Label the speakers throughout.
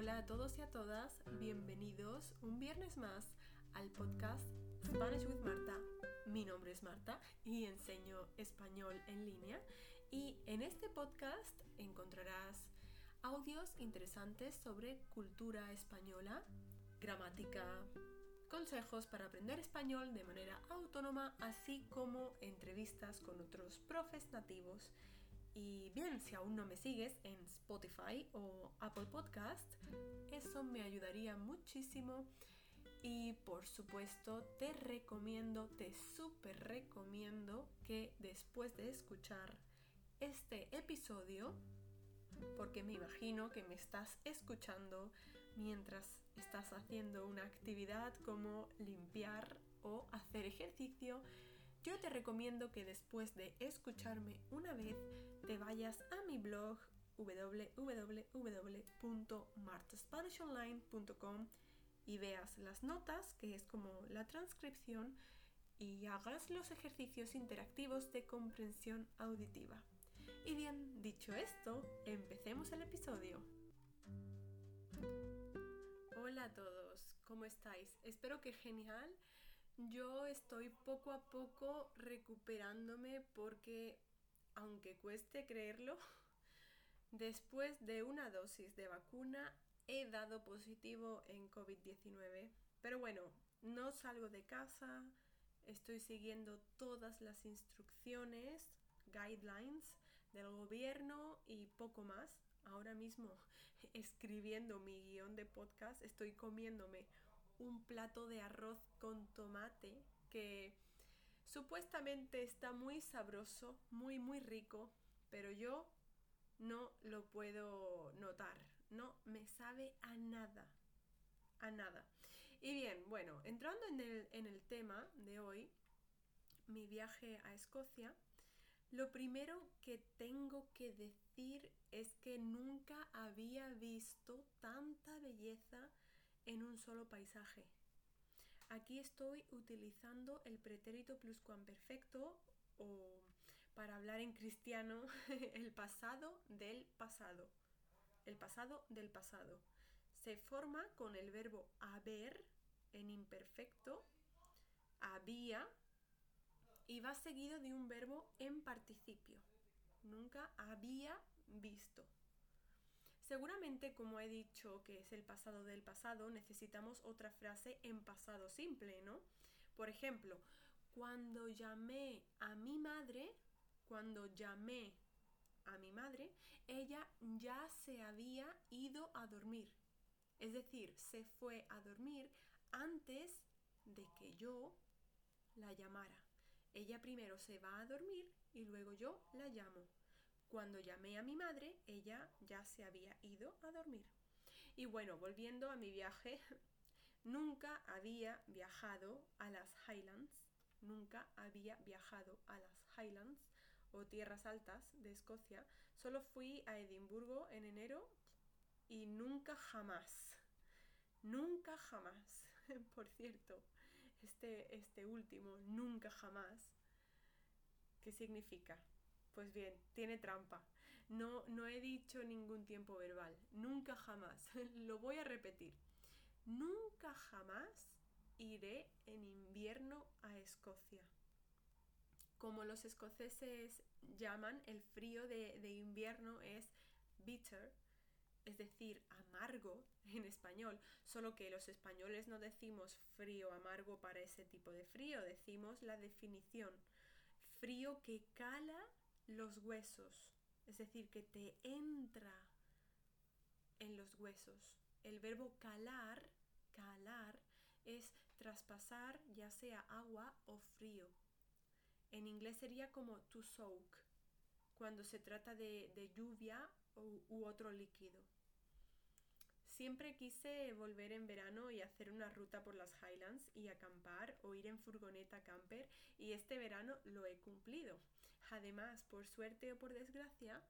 Speaker 1: Hola a todos y a todas, bienvenidos un viernes más al podcast Spanish with Marta. Mi nombre es Marta y enseño español en línea y en este podcast encontrarás audios interesantes sobre cultura española, gramática, consejos para aprender español de manera autónoma, así como entrevistas con otros profes nativos y bien, si aún no me sigues en Spotify o Apple Podcast, eso me ayudaría muchísimo. Y por supuesto, te recomiendo, te súper recomiendo que después de escuchar este episodio, porque me imagino que me estás escuchando mientras estás haciendo una actividad como limpiar o hacer ejercicio, yo te recomiendo que después de escucharme una vez te vayas a mi blog www.martaspanishonline.com y veas las notas, que es como la transcripción, y hagas los ejercicios interactivos de comprensión auditiva. Y bien, dicho esto, empecemos el episodio. Hola a todos, ¿cómo estáis? Espero que genial. Yo estoy poco a poco recuperándome porque, aunque cueste creerlo, después de una dosis de vacuna he dado positivo en COVID-19. Pero bueno, no salgo de casa, estoy siguiendo todas las instrucciones, guidelines del gobierno y poco más. Ahora mismo, escribiendo mi guion de podcast, estoy comiéndome un plato de arroz con tomate que supuestamente está muy sabroso, muy muy rico, pero yo no lo puedo notar, no me sabe a nada, a nada. Y bien, bueno, entrando en el, en el tema de hoy, mi viaje a Escocia, lo primero que tengo que decir es que nunca había visto tanta belleza en un solo paisaje. Aquí estoy utilizando el pretérito pluscuamperfecto o para hablar en cristiano el pasado del pasado. El pasado del pasado. Se forma con el verbo haber en imperfecto, había y va seguido de un verbo en participio. Nunca había visto. Seguramente, como he dicho que es el pasado del pasado, necesitamos otra frase en pasado simple, ¿no? Por ejemplo, cuando llamé a mi madre, cuando llamé a mi madre, ella ya se había ido a dormir. Es decir, se fue a dormir antes de que yo la llamara. Ella primero se va a dormir y luego yo la llamo. Cuando llamé a mi madre, ella ya se había ido a dormir. Y bueno, volviendo a mi viaje, nunca había viajado a las Highlands, nunca había viajado a las Highlands o tierras altas de Escocia. Solo fui a Edimburgo en enero y nunca jamás, nunca jamás, por cierto, este, este último, nunca jamás, ¿qué significa? Pues bien, tiene trampa. No, no he dicho ningún tiempo verbal. Nunca jamás. Lo voy a repetir. Nunca jamás iré en invierno a Escocia. Como los escoceses llaman, el frío de, de invierno es bitter, es decir, amargo en español, solo que los españoles no decimos frío amargo para ese tipo de frío, decimos la definición, frío que cala los huesos, es decir, que te entra en los huesos. El verbo calar, calar, es traspasar ya sea agua o frío. En inglés sería como to soak, cuando se trata de, de lluvia u otro líquido. Siempre quise volver en verano y hacer una ruta por las Highlands y acampar o ir en furgoneta camper y este verano lo he cumplido. Además, por suerte o por desgracia,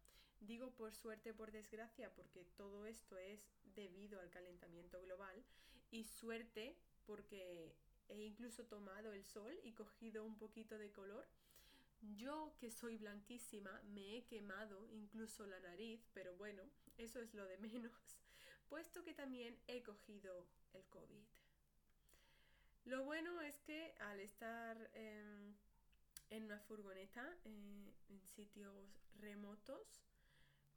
Speaker 1: digo por suerte o por desgracia porque todo esto es debido al calentamiento global y suerte porque he incluso tomado el sol y cogido un poquito de color yo que soy blanquísima me he quemado incluso la nariz, pero bueno, eso es lo de menos, puesto que también he cogido el COVID. Lo bueno es que al estar em, en una furgoneta eh, en sitios remotos,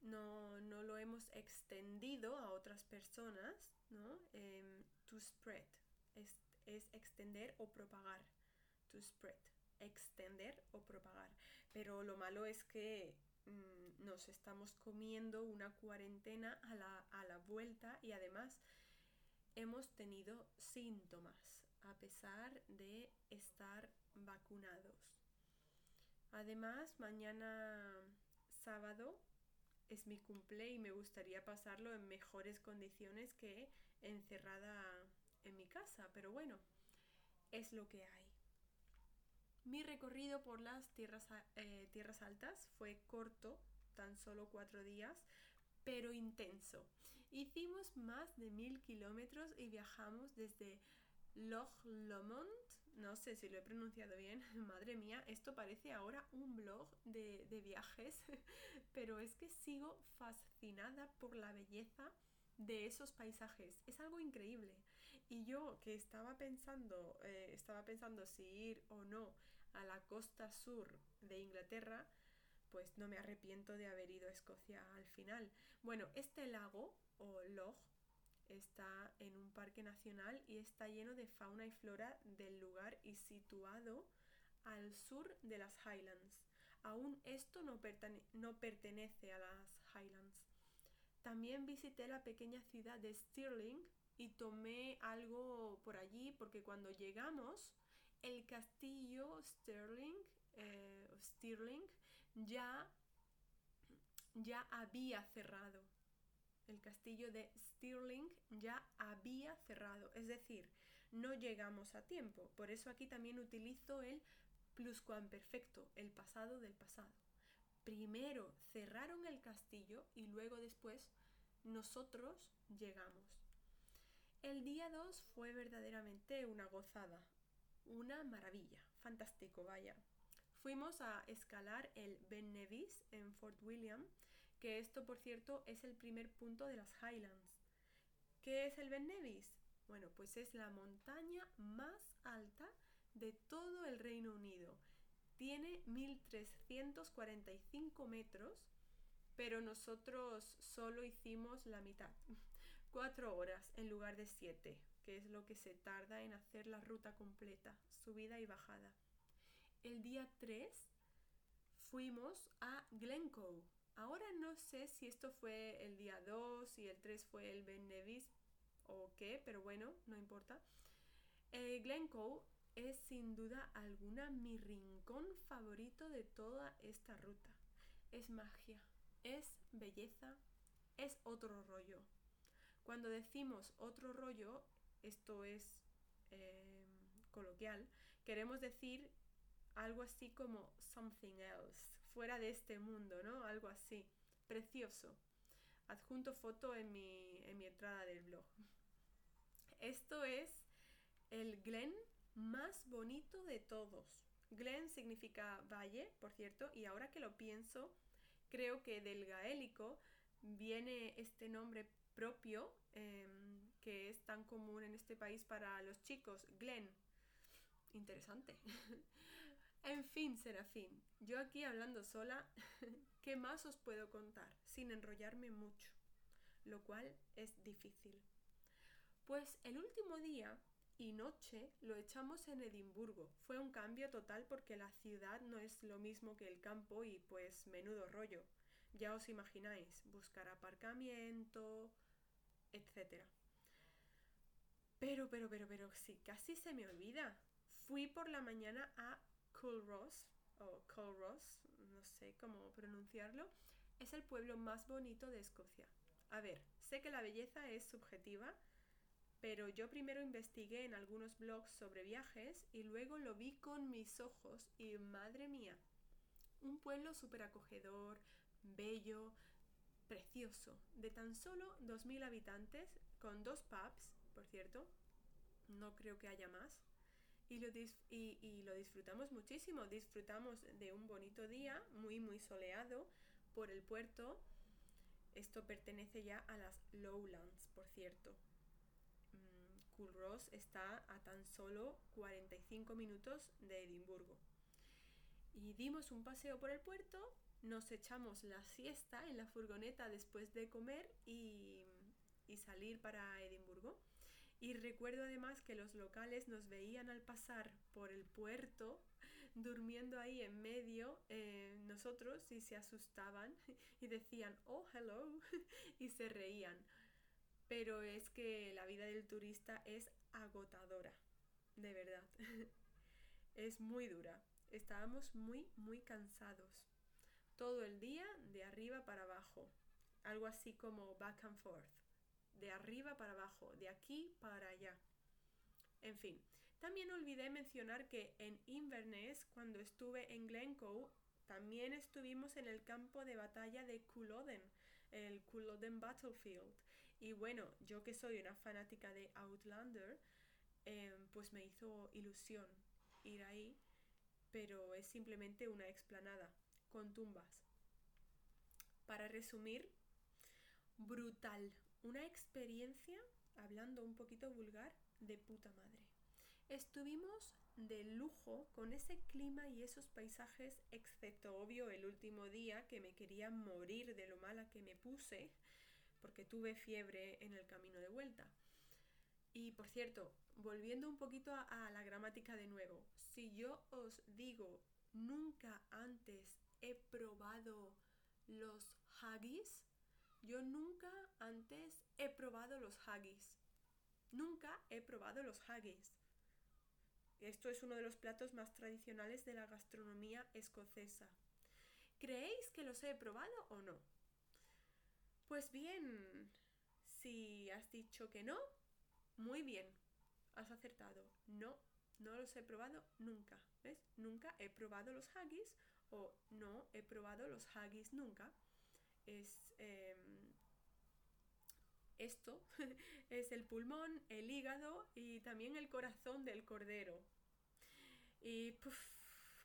Speaker 1: no, lo hemos extendido a otras personas, ¿no? Em, to spread es, extender o propagar. To spread, extender o propagar. Pero lo malo es que mm, nos estamos comiendo una cuarentena a la, a la vuelta y además hemos tenido síntomas a pesar de estar vacunados. Además, mañana sábado es mi cumple y me gustaría pasarlo en mejores condiciones que encerrada en mi casa, pero bueno, es lo que hay. Mi recorrido por las tierras, eh, tierras altas fue corto, tan solo cuatro días, pero intenso. Hicimos más de mil kilómetros y viajamos desde Loch Lomond, no sé si lo he pronunciado bien, madre mía, esto parece ahora un blog de, de viajes, pero es que sigo fascinada por la belleza de esos paisajes. Es algo increíble. Y yo que estaba pensando, eh, estaba pensando si ir o no a la costa sur de Inglaterra, pues no me arrepiento de haber ido a Escocia al final. Bueno, este lago o Loch está en un parque nacional y está lleno de fauna y flora del lugar y situado al sur de las Highlands. Aún esto no, no pertenece a las Highlands. También visité la pequeña ciudad de Stirling y tomé algo por allí porque cuando llegamos el castillo Stirling, eh, Stirling ya, ya había cerrado. El castillo de Stirling ya había cerrado, es decir, no llegamos a tiempo. Por eso aquí también utilizo el pluscuamperfecto, el pasado del pasado. Primero cerraron el castillo y luego después nosotros llegamos. El día 2 fue verdaderamente una gozada, una maravilla, fantástico, vaya. Fuimos a escalar el Ben Nevis en Fort William, que esto por cierto es el primer punto de las Highlands. ¿Qué es el Ben Nevis? Bueno, pues es la montaña más alta de todo el Reino Unido. Tiene 1345 metros, pero nosotros solo hicimos la mitad. Cuatro horas en lugar de siete, que es lo que se tarda en hacer la ruta completa, subida y bajada. El día 3 fuimos a Glencoe. Ahora no sé si esto fue el día 2 y el 3 fue el Ben Nevis o qué, pero bueno, no importa. Eh, Glencoe es sin duda alguna mi rincón favorito de toda esta ruta. Es magia, es belleza, es otro rollo. Cuando decimos otro rollo, esto es eh, coloquial, queremos decir algo así como something else, fuera de este mundo, ¿no? Algo así, precioso. Adjunto foto en mi, en mi entrada del blog. Esto es el Glen más bonito de todos. Glen significa valle, por cierto, y ahora que lo pienso, creo que del gaélico viene este nombre propio em, que es tan común en este país para los chicos, Glen. Interesante. en fin, Serafín, yo aquí hablando sola, ¿qué más os puedo contar sin enrollarme mucho? Lo cual es difícil. Pues el último día y noche lo echamos en Edimburgo. Fue un cambio total porque la ciudad no es lo mismo que el campo y pues menudo rollo. Ya os imagináis, buscar aparcamiento, etc. Pero, pero, pero, pero, sí, casi se me olvida. Fui por la mañana a Culross, o no sé cómo pronunciarlo. Es el pueblo más bonito de Escocia. A ver, sé que la belleza es subjetiva, pero yo primero investigué en algunos blogs sobre viajes y luego lo vi con mis ojos y madre mía, un pueblo súper acogedor, bello, precioso, de tan solo 2.000 habitantes, con dos pubs, por cierto, no creo que haya más, y lo, disfrutamos muchísimo, disfrutamos de un bonito día, muy, muy soleado, por el puerto, Esto pertenece ya a las Lowlands, por cierto. Mm, Ross está a tan solo 45 minutos de Edimburgo. Y dimos un paseo por el puerto, nos echamos la siesta en la furgoneta después de comer y, y salir para Edimburgo. Y recuerdo además que los locales nos veían al pasar por el puerto, durmiendo ahí en medio, eh, nosotros, y se asustaban y decían, oh, hello, y se reían. Pero es que la vida del turista es agotadora, de verdad. es muy dura. Estábamos muy, muy cansados. Todo el día de arriba para abajo. Algo así como back and forth de arriba para abajo, de aquí para allá. En fin, también olvidé mencionar que en Inverness, cuando estuve en Glencoe, también estuvimos en el campo de batalla de Culloden, el Culloden Battlefield. Y bueno, yo que soy una fanática de Outlander, em, pues me hizo ilusión ir ahí, pero es simplemente una explanada con tumbas. Para resumir, brutal, una experiencia, hablando un poquito vulgar, de puta madre. Estuvimos de lujo con ese clima y esos paisajes, excepto obvio el último día que me quería morir de lo mala que me puse, porque tuve fiebre en el camino de vuelta. Y por cierto, volviendo un poquito a, la gramática de nuevo, si yo os digo nunca antes he probado los haggis, yo nunca antes he probado los haggis. Nunca he probado los haggis. Esto es uno de los platos más tradicionales de la gastronomía escocesa. ¿Creéis que los he probado o no? Pues bien, si has dicho que no, muy bien, has acertado. No, no los he probado nunca. ¿Ves? Nunca he probado los haggis o no he probado los haggis nunca es em, esto, es el pulmón, el hígado y también el corazón del cordero. Y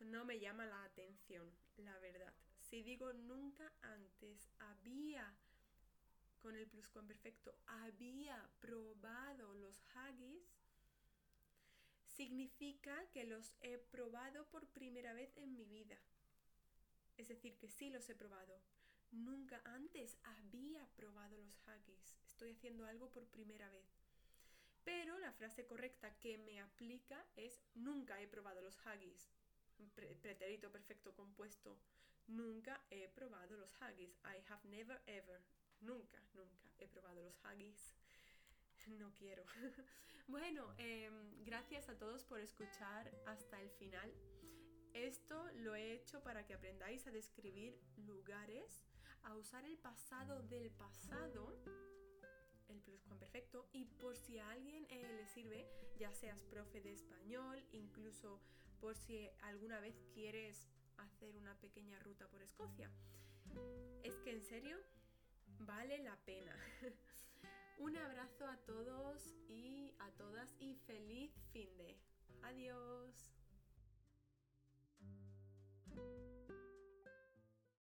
Speaker 1: no me llama la atención, la verdad. Si digo nunca antes había con el pluscuamperfecto había probado los haggis, significa que los he probado por primera vez en mi vida. Es decir, que sí los he probado, Nunca antes había probado los haggis. Estoy haciendo algo por primera vez. Pero la frase correcta que me aplica es nunca he probado los haggis. pretérito perfecto compuesto. Nunca he probado los haggis. I have never ever. Nunca, nunca he probado los haggis. No quiero. bueno, em, gracias a todos por escuchar hasta el final. Esto lo he hecho para que aprendáis a describir lugares a usar el pasado del pasado, el pluscuamperfecto, y por si a alguien eh, le sirve, ya seas profe de español, incluso por si alguna vez quieres hacer una pequeña ruta por Escocia. Es que en serio, vale la pena. Un abrazo a todos y a todas y feliz fin de. Adiós.